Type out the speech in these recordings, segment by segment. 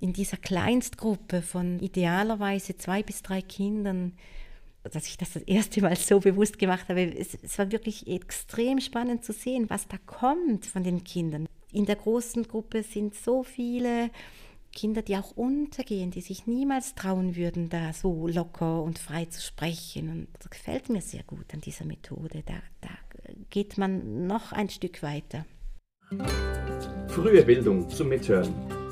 in dieser Kleinstgruppe von idealerweise zwei bis drei Kindern, dass ich das das erste Mal so bewusst gemacht habe. Es, es, war wirklich extrem spannend zu sehen, was da kommt von den Kindern. In der großen Gruppe sind so viele Kinder, die auch untergehen, die sich niemals trauen würden, da so locker und frei zu sprechen. Und das gefällt mir sehr gut an dieser Methode. Da, da geht man noch ein Stück weiter. Frühe Bildung zum Mithören.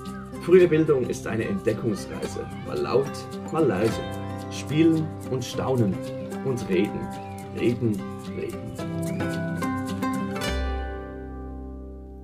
Frühe Bildung ist eine Entdeckungsreise, mal laut, mal leise. Spielen und staunen und reden, reden, reden.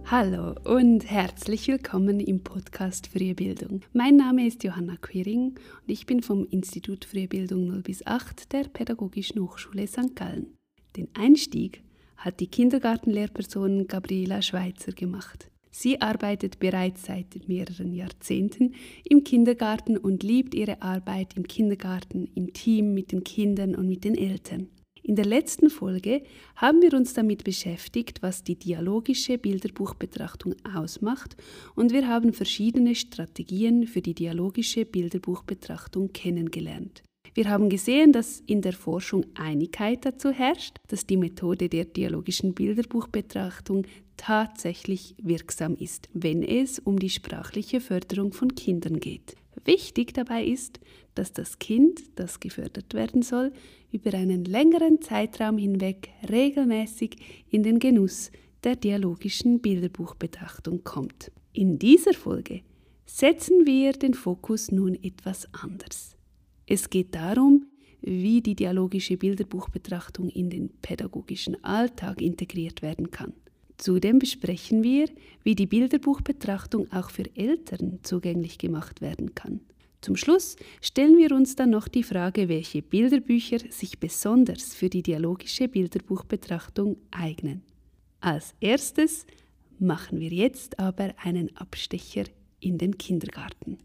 Hallo und herzlich willkommen im Podcast Frühe Bildung. Mein Name ist Johanna Quiring und ich bin vom Institut Frühe Bildung 0 bis 8 der Pädagogischen Hochschule St. Gallen. Den Einstieg hat die Kindergartenlehrperson Gabriela Schweitzer gemacht. Sie arbeitet bereits seit mehreren Jahrzehnten im Kindergarten und liebt ihre Arbeit im Kindergarten, im Team mit den Kindern und mit den Eltern. In der letzten Folge haben wir uns damit beschäftigt, was die dialogische Bilderbuchbetrachtung ausmacht und wir haben verschiedene Strategien für die dialogische Bilderbuchbetrachtung kennengelernt. Wir haben gesehen, dass in der Forschung Einigkeit dazu herrscht, dass die Methode der dialogischen Bilderbuchbetrachtung tatsächlich wirksam ist, wenn es um die sprachliche Förderung von Kindern geht. Wichtig dabei ist, dass das Kind, das gefördert werden soll, über einen längeren Zeitraum hinweg regelmäßig in den Genuss der dialogischen Bilderbuchbetrachtung kommt. In dieser Folge setzen wir den Fokus nun etwas anders. Es geht darum, wie die dialogische Bilderbuchbetrachtung in den pädagogischen Alltag integriert werden kann. Zudem besprechen wir, wie die Bilderbuchbetrachtung auch für Eltern zugänglich gemacht werden kann. Zum Schluss stellen wir uns dann noch die Frage, welche Bilderbücher sich besonders für die dialogische Bilderbuchbetrachtung eignen. Als erstes machen wir jetzt aber einen Abstecher in den Kindergarten.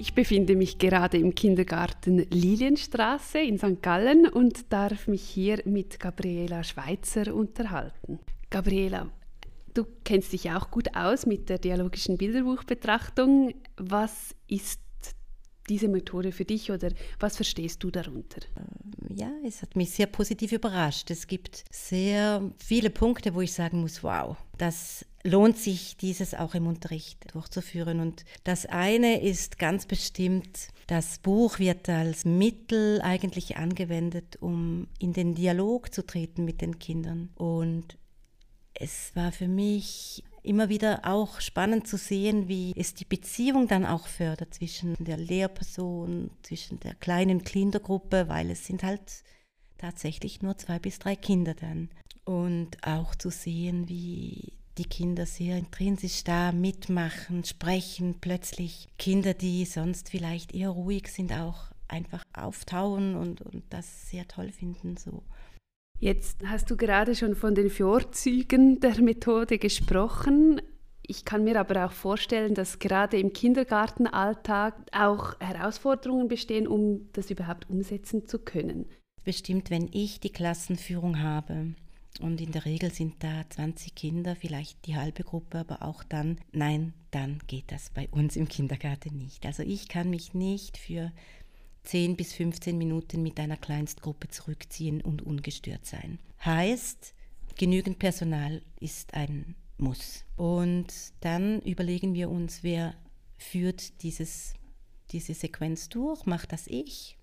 Ich befinde mich gerade im Kindergarten Lilienstraße in St. Gallen und darf mich hier mit Gabriela Schweitzer unterhalten. Gabriela, du kennst dich auch gut aus mit der dialogischen Bilderbuchbetrachtung. Was ist diese Methode für dich oder was verstehst du darunter? Ja, es hat mich sehr positiv überrascht. Es gibt sehr viele Punkte, wo ich sagen muss, wow, das lohnt sich, dieses auch im Unterricht durchzuführen. Und das eine ist ganz bestimmt, das Buch wird als Mittel eigentlich angewendet, um in den Dialog zu treten mit den Kindern. Und es war für mich immer wieder auch spannend zu sehen, wie es die Beziehung dann auch fördert zwischen der Lehrperson, zwischen der kleinen Kindergruppe, weil es sind halt tatsächlich nur zwei bis drei Kinder dann. Und auch zu sehen, wie die Kinder sehr intrinsisch da mitmachen, sprechen, plötzlich Kinder, die sonst vielleicht eher ruhig sind, auch einfach auftauen und, und das sehr toll finden. So. Jetzt hast du gerade schon von den Vorzügen der Methode gesprochen. Ich kann mir aber auch vorstellen, dass gerade im Kindergartenalltag auch Herausforderungen bestehen, um das überhaupt umsetzen zu können. Bestimmt, wenn ich die Klassenführung habe und in der Regel sind da 20 Kinder, vielleicht die halbe Gruppe, aber auch dann, nein, dann geht das bei uns im Kindergarten nicht. Also ich kann mich nicht für 10 bis 15 Minuten mit einer Kleinstgruppe zurückziehen und ungestört sein. Heißt, genügend Personal ist ein Muss. Und dann überlegen wir uns, wer führt dieses, diese Sequenz durch, macht das ich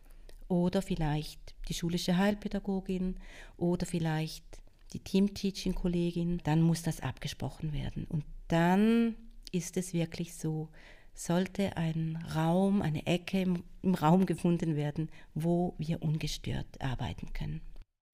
oder vielleicht die schulische Heilpädagogin oder vielleicht die Team-Teaching-Kollegin, dann muss das abgesprochen werden. Und dann ist es wirklich so, sollte ein Raum, eine Ecke im, im Raum gefunden werden, wo wir ungestört arbeiten können.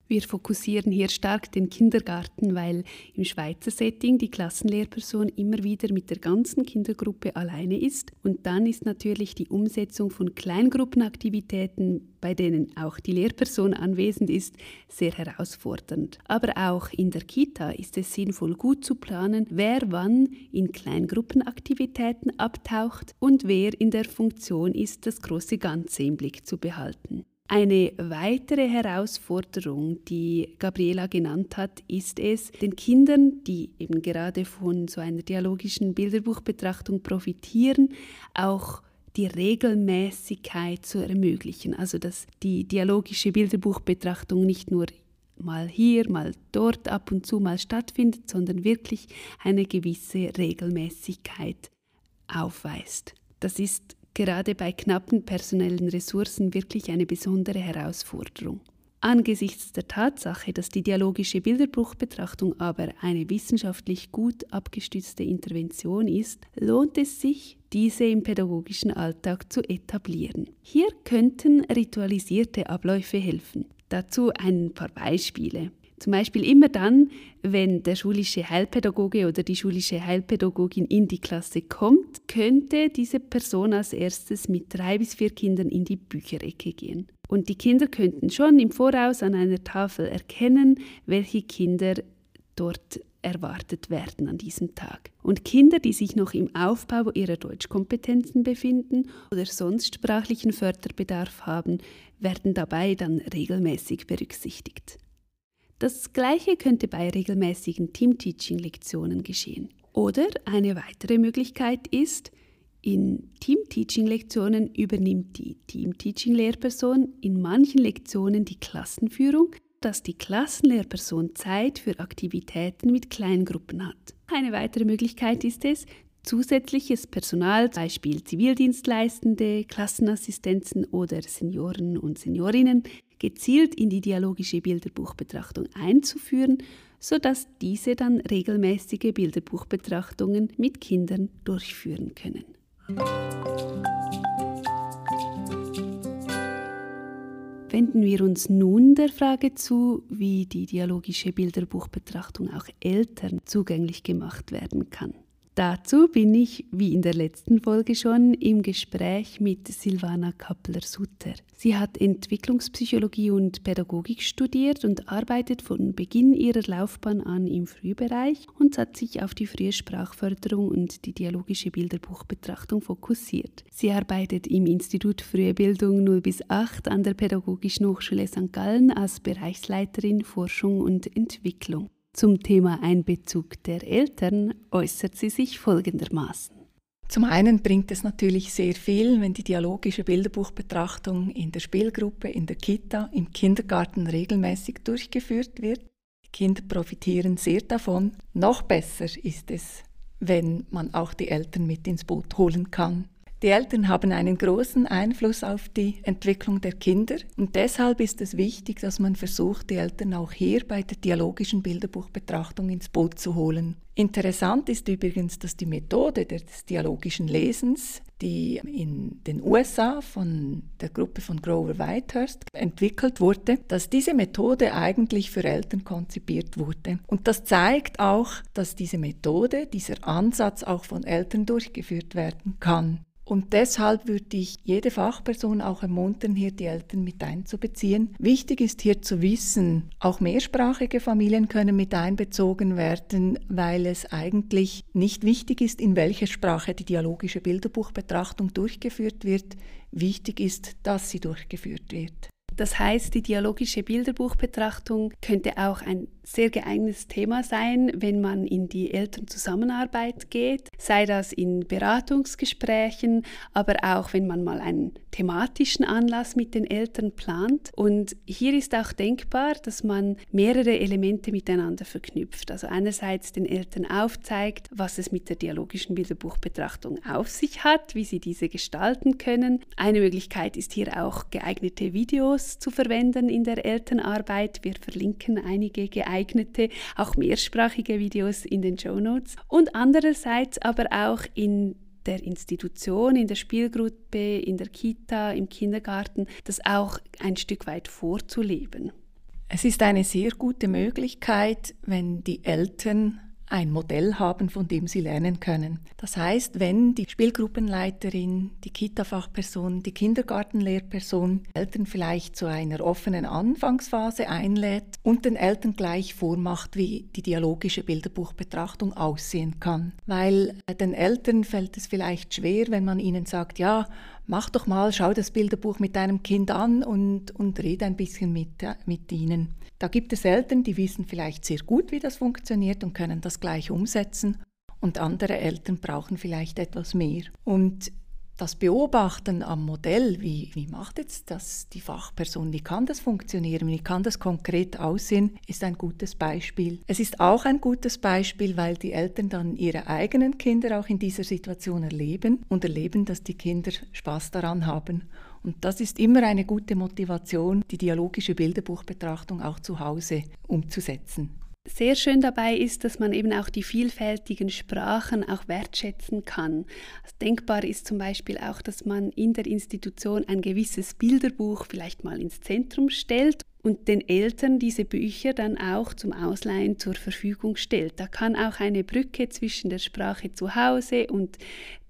Wir fokussieren hier stark den Kindergarten, weil im Schweizer Setting die Klassenlehrperson immer wieder mit der ganzen Kindergruppe alleine ist. Und dann ist natürlich die Umsetzung von Kleingruppenaktivitäten, bei denen auch die Lehrperson anwesend ist, sehr herausfordernd. Aber auch in der Kita ist es sinnvoll, gut zu planen, wer wann in Kleingruppenaktivitäten abtaucht und wer in der Funktion ist, das große Ganze im Blick zu behalten. Eine weitere Herausforderung, die Gabriela genannt hat, ist es, den Kindern, die eben gerade von so einer dialogischen Bilderbuchbetrachtung profitieren, auch die Regelmäßigkeit zu ermöglichen. Also dass die dialogische Bilderbuchbetrachtung nicht nur mal hier, mal dort ab und zu mal stattfindet, sondern wirklich eine gewisse Regelmäßigkeit aufweist. Das ist gerade bei knappen personellen Ressourcen wirklich eine besondere Herausforderung. Angesichts der Tatsache, dass die dialogische Bilderbuchbetrachtung aber eine wissenschaftlich gut abgestützte Intervention ist, lohnt es sich, diese im pädagogischen Alltag zu etablieren. Hier könnten ritualisierte Abläufe helfen. Dazu ein paar Beispiele. Zum Beispiel immer dann, wenn der schulische Heilpädagoge oder die schulische Heilpädagogin in die Klasse kommt, könnte diese Person als erstes mit drei bis vier Kindern in die Bücherecke gehen. Und die Kinder könnten schon im Voraus an einer Tafel erkennen, welche Kinder dort erwartet werden an diesem Tag. Und Kinder, die sich noch im Aufbau ihrer Deutschkompetenzen befinden oder sonst sprachlichen Förderbedarf haben, werden dabei dann regelmäßig berücksichtigt. Das Gleiche könnte bei regelmäßigen Team-Teaching-Lektionen geschehen. Oder eine weitere Möglichkeit ist, in Team-Teaching-Lektionen übernimmt die Team-Teaching-Lehrperson in manchen Lektionen die Klassenführung, dass die Klassenlehrperson Zeit für Aktivitäten mit Kleingruppen hat. Eine weitere Möglichkeit ist es, zusätzliches Personal, Beispiel Zivildienstleistende, Klassenassistenzen oder Senioren und Seniorinnen, gezielt in die dialogische Bilderbuchbetrachtung einzuführen, sodass diese dann regelmäßige Bilderbuchbetrachtungen mit Kindern durchführen können. Wenden wir uns nun der Frage zu, wie die dialogische Bilderbuchbetrachtung auch Eltern zugänglich gemacht werden kann. Dazu bin ich, wie in der letzten Folge schon, im Gespräch mit Silvana Kappler-Sutter. Sie hat Entwicklungspsychologie und Pädagogik studiert und arbeitet von Beginn ihrer Laufbahn an im Frühbereich und hat sich auf die frühe Sprachförderung und die dialogische Bilderbuchbetrachtung fokussiert. Sie arbeitet im Institut Frühe Bildung 0 bis 8 an der Pädagogischen Hochschule St. Gallen als Bereichsleiterin Forschung und Entwicklung. Zum Thema Einbezug der Eltern äußert sie sich folgendermaßen. Zum einen bringt es natürlich sehr viel, wenn die dialogische Bilderbuchbetrachtung in der Spielgruppe, in der Kita, im Kindergarten regelmäßig durchgeführt wird. Die Kinder profitieren sehr davon. Noch besser ist es, wenn man auch die Eltern mit ins Boot holen kann. Die Eltern haben einen großen Einfluss auf die Entwicklung der Kinder und deshalb ist es wichtig, dass man versucht, die Eltern auch hier bei der dialogischen Bilderbuchbetrachtung ins Boot zu holen. Interessant ist übrigens, dass die Methode des dialogischen Lesens, die in den USA von der Gruppe von Grover Whitehurst entwickelt wurde, dass diese Methode eigentlich für Eltern konzipiert wurde. Und das zeigt auch, dass diese Methode, dieser Ansatz auch von Eltern durchgeführt werden kann. Und deshalb würde ich jede Fachperson auch ermuntern, hier die Eltern mit einzubeziehen. Wichtig ist hier zu wissen, auch mehrsprachige Familien können mit einbezogen werden, weil es eigentlich nicht wichtig ist, in welcher Sprache die dialogische Bilderbuchbetrachtung durchgeführt wird. Wichtig ist, dass sie durchgeführt wird. Das heißt, die dialogische Bilderbuchbetrachtung könnte auch ein sehr geeignetes Thema sein, wenn man in die Elternzusammenarbeit geht, sei das in Beratungsgesprächen, aber auch wenn man mal einen thematischen Anlass mit den Eltern plant. Und hier ist auch denkbar, dass man mehrere Elemente miteinander verknüpft. Also einerseits den Eltern aufzeigt, was es mit der dialogischen Bilderbuchbetrachtung auf sich hat, wie sie diese gestalten können. Eine Möglichkeit ist hier auch geeignete Videos zu verwenden in der Elternarbeit. Wir verlinken einige geeignete geeignete, auch mehrsprachige Videos in den Show Notes und andererseits aber auch in der Institution, in der Spielgruppe, in der Kita, im Kindergarten, das auch ein Stück weit vorzuleben. Es ist eine sehr gute Möglichkeit, wenn die Eltern ein Modell haben, von dem sie lernen können. Das heißt, wenn die Spielgruppenleiterin, die Kita-Fachperson, die Kindergartenlehrperson Eltern vielleicht zu einer offenen Anfangsphase einlädt und den Eltern gleich vormacht, wie die dialogische Bilderbuchbetrachtung aussehen kann. Weil den Eltern fällt es vielleicht schwer, wenn man ihnen sagt, ja, mach doch mal, schau das Bilderbuch mit deinem Kind an und, und rede ein bisschen mit, äh, mit ihnen. Da gibt es Eltern, die wissen vielleicht sehr gut, wie das funktioniert und können das gleich umsetzen. Und andere Eltern brauchen vielleicht etwas mehr. Und das Beobachten am Modell, wie, wie macht jetzt das die Fachperson, wie kann das funktionieren, wie kann das konkret aussehen, ist ein gutes Beispiel. Es ist auch ein gutes Beispiel, weil die Eltern dann ihre eigenen Kinder auch in dieser Situation erleben und erleben, dass die Kinder Spaß daran haben. Und das ist immer eine gute Motivation, die dialogische Bilderbuchbetrachtung auch zu Hause umzusetzen. Sehr schön dabei ist, dass man eben auch die vielfältigen Sprachen auch wertschätzen kann. Also denkbar ist zum Beispiel auch, dass man in der Institution ein gewisses Bilderbuch vielleicht mal ins Zentrum stellt und den Eltern diese Bücher dann auch zum Ausleihen zur Verfügung stellt. Da kann auch eine Brücke zwischen der Sprache zu Hause und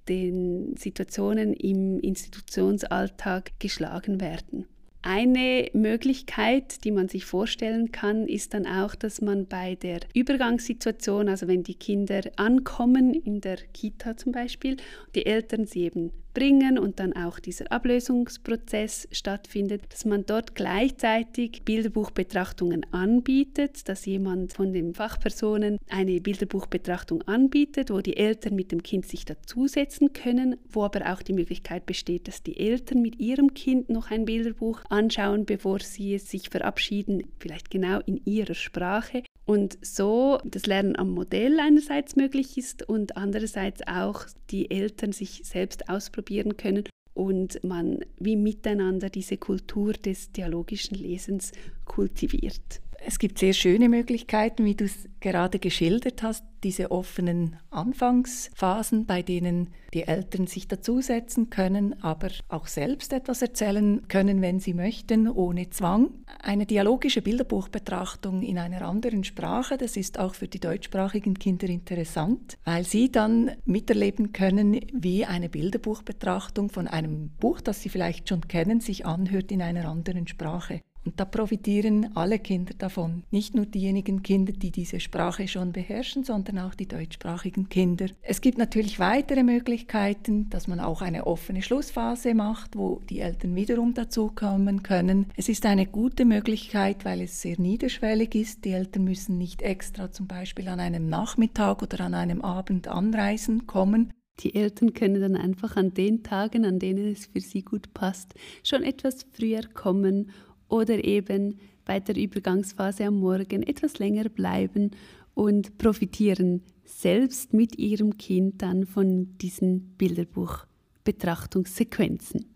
den Situationen im Institutionsalltag geschlagen werden. Eine Möglichkeit, die man sich vorstellen kann, ist dann auch, dass man bei der Übergangssituation, also wenn die Kinder ankommen in der Kita zum Beispiel, die Eltern sie eben bringen und dann auch dieser Ablösungsprozess stattfindet, dass man dort gleichzeitig Bilderbuchbetrachtungen anbietet, dass jemand von den Fachpersonen eine Bilderbuchbetrachtung anbietet, wo die Eltern mit dem Kind sich dazusetzen können, wo aber auch die Möglichkeit besteht, dass die Eltern mit ihrem Kind noch ein Bilderbuch anschauen, bevor sie es sich verabschieden, vielleicht genau in ihrer Sprache. Und so das Lernen am Modell einerseits möglich ist und andererseits auch die Eltern sich selbst ausprobieren können und man wie miteinander diese Kultur des dialogischen Lesens kultiviert. Es gibt sehr schöne Möglichkeiten, wie du es gerade geschildert hast, diese offenen Anfangsphasen, bei denen die Eltern sich dazusetzen können, aber auch selbst etwas erzählen können, wenn sie möchten, ohne Zwang. Eine dialogische Bilderbuchbetrachtung in einer anderen Sprache, das ist auch für die deutschsprachigen Kinder interessant, weil sie dann miterleben können, wie eine Bilderbuchbetrachtung von einem Buch, das sie vielleicht schon kennen, sich anhört in einer anderen Sprache. Und da profitieren alle Kinder davon. Nicht nur diejenigen Kinder, die diese Sprache schon beherrschen, sondern auch die deutschsprachigen Kinder. Es gibt natürlich weitere Möglichkeiten, dass man auch eine offene Schlussphase macht, wo die Eltern wiederum dazukommen können. Es ist eine gute Möglichkeit, weil es sehr niederschwellig ist. Die Eltern müssen nicht extra zum Beispiel an einem Nachmittag oder an einem Abend anreisen kommen, die Eltern können dann einfach an den Tagen, an denen es für sie gut passt, schon etwas früher kommen oder eben bei der Übergangsphase am Morgen etwas länger bleiben und profitieren selbst mit ihrem Kind dann von diesen Bilderbuchbetrachtungssequenzen.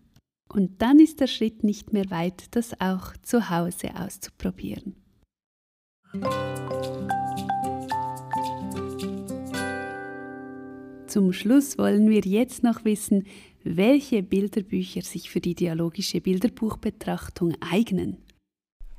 Und dann ist der Schritt nicht mehr weit, das auch zu Hause auszuprobieren. Zum Schluss wollen wir jetzt noch wissen, welche Bilderbücher sich für die dialogische Bilderbuchbetrachtung eignen.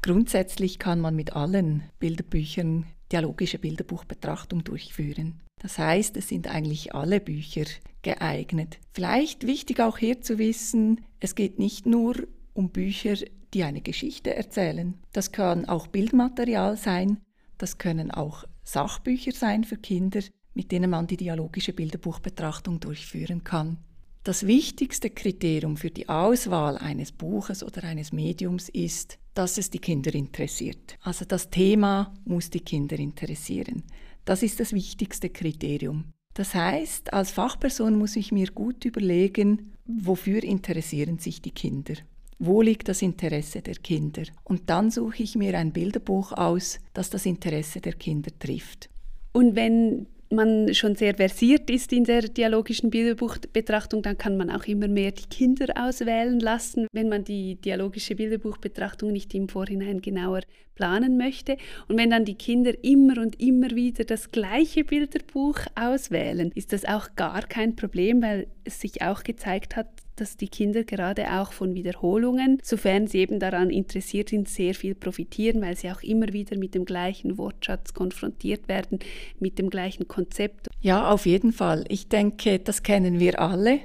Grundsätzlich kann man mit allen Bilderbüchern dialogische Bilderbuchbetrachtung durchführen. Das heißt, es sind eigentlich alle Bücher geeignet. Vielleicht wichtig auch hier zu wissen, es geht nicht nur um Bücher, die eine Geschichte erzählen. Das kann auch Bildmaterial sein, das können auch Sachbücher sein für Kinder, mit denen man die dialogische Bilderbuchbetrachtung durchführen kann. Das wichtigste Kriterium für die Auswahl eines Buches oder eines Mediums ist, dass es die Kinder interessiert. Also das Thema muss die Kinder interessieren. Das ist das wichtigste Kriterium. Das heißt, als Fachperson muss ich mir gut überlegen, wofür interessieren sich die Kinder. Wo liegt das Interesse der Kinder? Und dann suche ich mir ein Bilderbuch aus, das das Interesse der Kinder trifft. Und wenn man schon sehr versiert ist in der dialogischen Bilderbuchbetrachtung, dann kann man auch immer mehr die Kinder auswählen lassen, wenn man die dialogische Bilderbuchbetrachtung nicht im Vorhinein genauer planen möchte. Und wenn dann die Kinder immer und immer wieder das gleiche Bilderbuch auswählen, ist das auch gar kein Problem, weil es sich auch gezeigt hat, dass die Kinder gerade auch von Wiederholungen, sofern sie eben daran interessiert sind, sehr viel profitieren, weil sie auch immer wieder mit dem gleichen Wortschatz konfrontiert werden, mit dem gleichen Konzept. Ja, auf jeden Fall. Ich denke, das kennen wir alle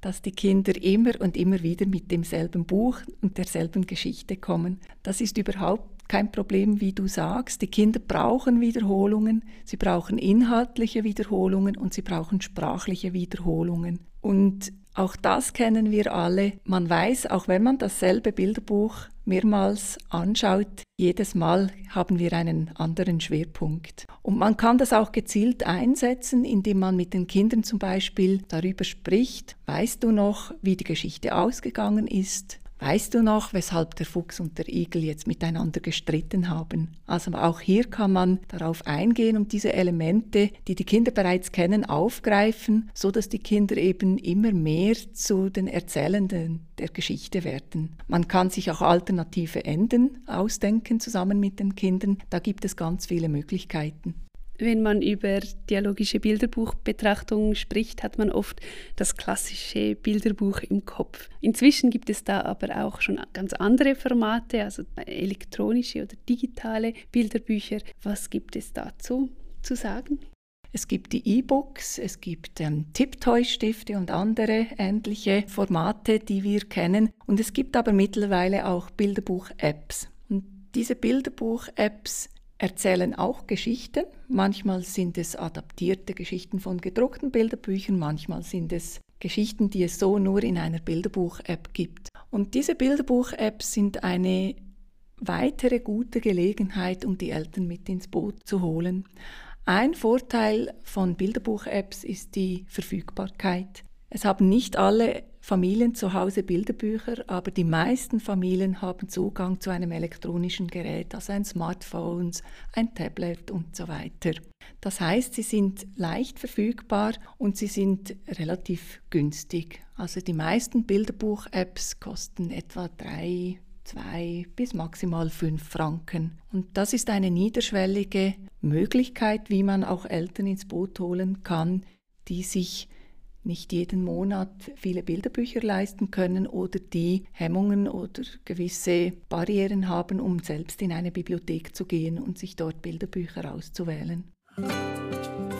dass die Kinder immer und immer wieder mit demselben Buch und derselben Geschichte kommen. Das ist überhaupt kein Problem, wie du sagst. Die Kinder brauchen Wiederholungen, sie brauchen inhaltliche Wiederholungen und sie brauchen sprachliche Wiederholungen. Und Auch das kennen wir alle. Man weiß, auch wenn man dasselbe Bilderbuch mehrmals anschaut, jedes Mal haben wir einen anderen Schwerpunkt. Und man kann das auch gezielt einsetzen, indem man mit den Kindern zum Beispiel darüber spricht, weißt du noch, wie die Geschichte ausgegangen ist? Weißt du noch, weshalb der Fuchs und der Igel jetzt miteinander gestritten haben? Also auch hier kann man darauf eingehen und diese Elemente, die die Kinder bereits kennen, aufgreifen, so dass die Kinder eben immer mehr zu den Erzählenden der Geschichte werden. Man kann sich auch alternative Enden ausdenken zusammen mit den Kindern. Da gibt es ganz viele Möglichkeiten wenn man über dialogische Bilderbuchbetrachtung spricht, hat man oft das klassische Bilderbuch im Kopf. Inzwischen gibt es da aber auch schon ganz andere Formate, also elektronische oder digitale Bilderbücher. Was gibt es dazu zu sagen? Es gibt die E-Books, es gibt ähm, Tiptoy-Stifte und andere ähnliche Formate, die wir kennen. Und es gibt aber mittlerweile auch Bilderbuch-Apps. Und diese Bilderbuch-Apps erzählen auch Geschichten. Manchmal sind es adaptierte Geschichten von gedruckten Bilderbüchern, manchmal sind es Geschichten, die es so nur in einer Bilderbuch-App gibt. Und diese Bilderbuch-Apps sind eine weitere gute Gelegenheit, um die Eltern mit ins Boot zu holen. Ein Vorteil von Bilderbuch-Apps ist die Verfügbarkeit. Es haben nicht alle Familien zu Hause Bilderbücher, aber die meisten Familien haben Zugang zu einem elektronischen Gerät, also ein Smartphone, ein Tablet und so weiter. Das heißt, sie sind leicht verfügbar und sie sind relativ günstig. Also die meisten Bilderbuch-Apps kosten etwa drei, zwei bis maximal fünf Franken. Und das ist eine niederschwellige Möglichkeit, wie man auch Eltern ins Boot holen kann, die sich nicht jeden Monat viele Bilderbücher leisten können oder die Hemmungen oder gewisse Barrieren haben, um selbst in eine Bibliothek zu gehen und sich dort Bilderbücher auszuwählen.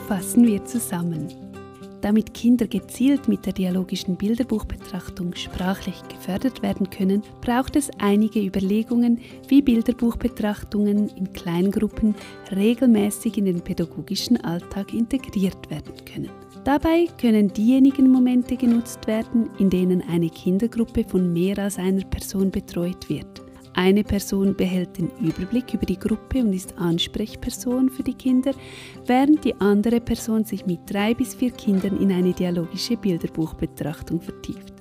Fassen wir zusammen. Damit Kinder gezielt mit der dialogischen Bilderbuchbetrachtung sprachlich gefördert werden können, braucht es einige Überlegungen, wie Bilderbuchbetrachtungen in Kleingruppen regelmäßig in den pädagogischen Alltag integriert werden können. Dabei können diejenigen Momente genutzt werden, in denen eine Kindergruppe von mehr als einer Person betreut wird. Eine Person behält den Überblick über die Gruppe und ist Ansprechperson für die Kinder, während die andere Person sich mit drei bis vier Kindern in eine dialogische Bilderbuchbetrachtung vertieft.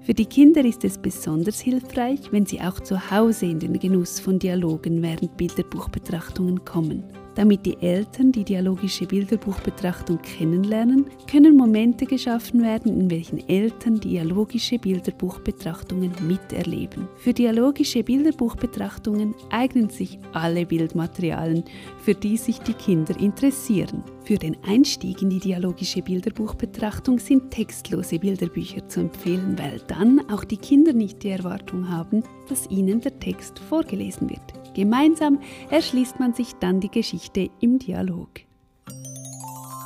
Für die Kinder ist es besonders hilfreich, wenn sie auch zu Hause in den Genuss von Dialogen während Bilderbuchbetrachtungen kommen. Damit die Eltern die dialogische Bilderbuchbetrachtung kennenlernen, können Momente geschaffen werden, in welchen Eltern dialogische Bilderbuchbetrachtungen miterleben. Für dialogische Bilderbuchbetrachtungen eignen sich alle Bildmaterialien, für die sich die Kinder interessieren. Für den Einstieg in die dialogische Bilderbuchbetrachtung sind textlose Bilderbücher zu empfehlen, weil dann auch die Kinder nicht die Erwartung haben, dass ihnen der Text vorgelesen wird. Gemeinsam erschließt man sich dann die Geschichte im Dialog.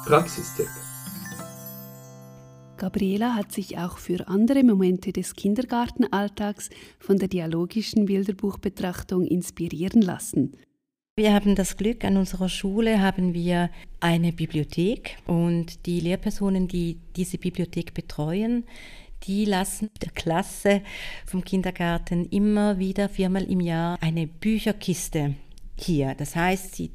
Praxistipp. Gabriela hat sich auch für andere Momente des Kindergartenalltags von der dialogischen Bilderbuchbetrachtung inspirieren lassen. Wir haben das Glück, an unserer Schule haben wir eine Bibliothek und die Lehrpersonen, die diese Bibliothek betreuen, die lassen der Klasse vom Kindergarten immer wieder viermal im Jahr eine Bücherkiste hier. Das heißt, sie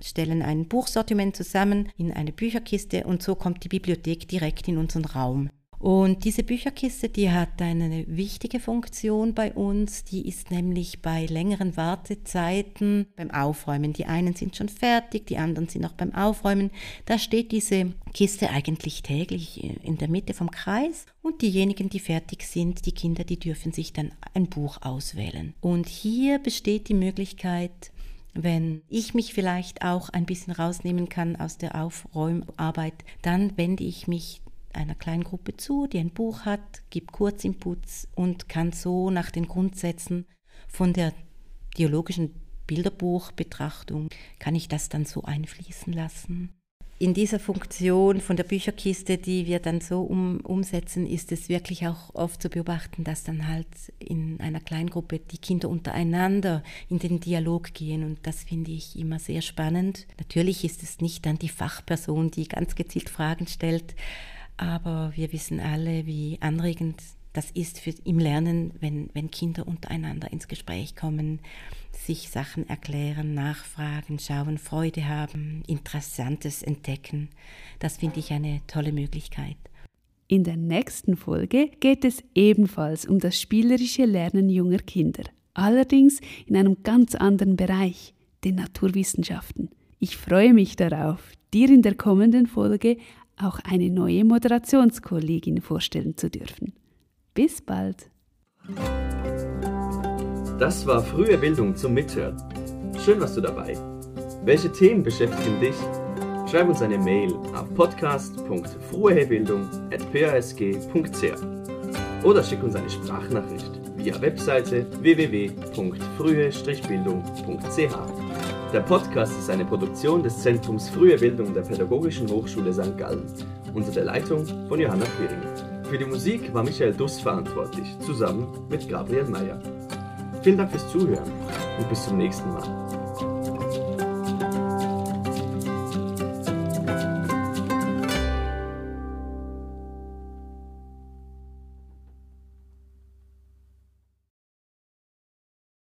stellen ein Buchsortiment zusammen in eine Bücherkiste und so kommt die Bibliothek direkt in unseren Raum. Und diese Bücherkiste, die hat eine wichtige Funktion bei uns. Die ist nämlich bei längeren Wartezeiten beim Aufräumen. Die einen sind schon fertig, die anderen sind noch beim Aufräumen. Da steht diese Kiste eigentlich täglich in der Mitte vom Kreis. Und diejenigen, die fertig sind, die Kinder, die dürfen sich dann ein Buch auswählen. Und hier besteht die Möglichkeit, wenn ich mich vielleicht auch ein bisschen rausnehmen kann aus der Aufräumarbeit, dann wende ich mich einer kleinen Gruppe zu, die ein Buch hat, gibt Kurzinputs und kann so nach den Grundsätzen von der dialogischen Bilderbuchbetrachtung, kann ich das dann so einfließen lassen. In dieser Funktion von der Bücherkiste, die wir dann so um, umsetzen, ist es wirklich auch oft zu beobachten, dass dann halt in einer Kleingruppe die Kinder untereinander in den Dialog gehen und das finde ich immer sehr spannend. Natürlich ist es nicht dann die Fachperson, die ganz gezielt Fragen stellt, Aber wir wissen alle, wie anregend das ist für, im Lernen, wenn, wenn Kinder untereinander ins Gespräch kommen, sich Sachen erklären, nachfragen, schauen, Freude haben, Interessantes entdecken. Das finde ich eine tolle Möglichkeit. In der nächsten Folge geht es ebenfalls um das spielerische Lernen junger Kinder, allerdings in einem ganz anderen Bereich, den Naturwissenschaften. Ich freue mich darauf, dir in der kommenden Folge auch eine neue Moderationskollegin vorstellen zu dürfen. Bis bald! Das war frühe Bildung zum Mithören. Schön warst du dabei. Welche Themen beschäftigen dich? Schreib uns eine Mail auf podcast.fruehebildung.pasg.ch oder schick uns eine Sprachnachricht via Webseite www.frühe-bildung.ch. Der Podcast ist eine Produktion des Zentrums Frühe Bildung der Pädagogischen Hochschule St. Gallen unter der Leitung von Johanna Quiring. Für die Musik war Michael Duss verantwortlich, zusammen mit Gabriel Meyer. Vielen Dank fürs Zuhören und bis zum nächsten Mal.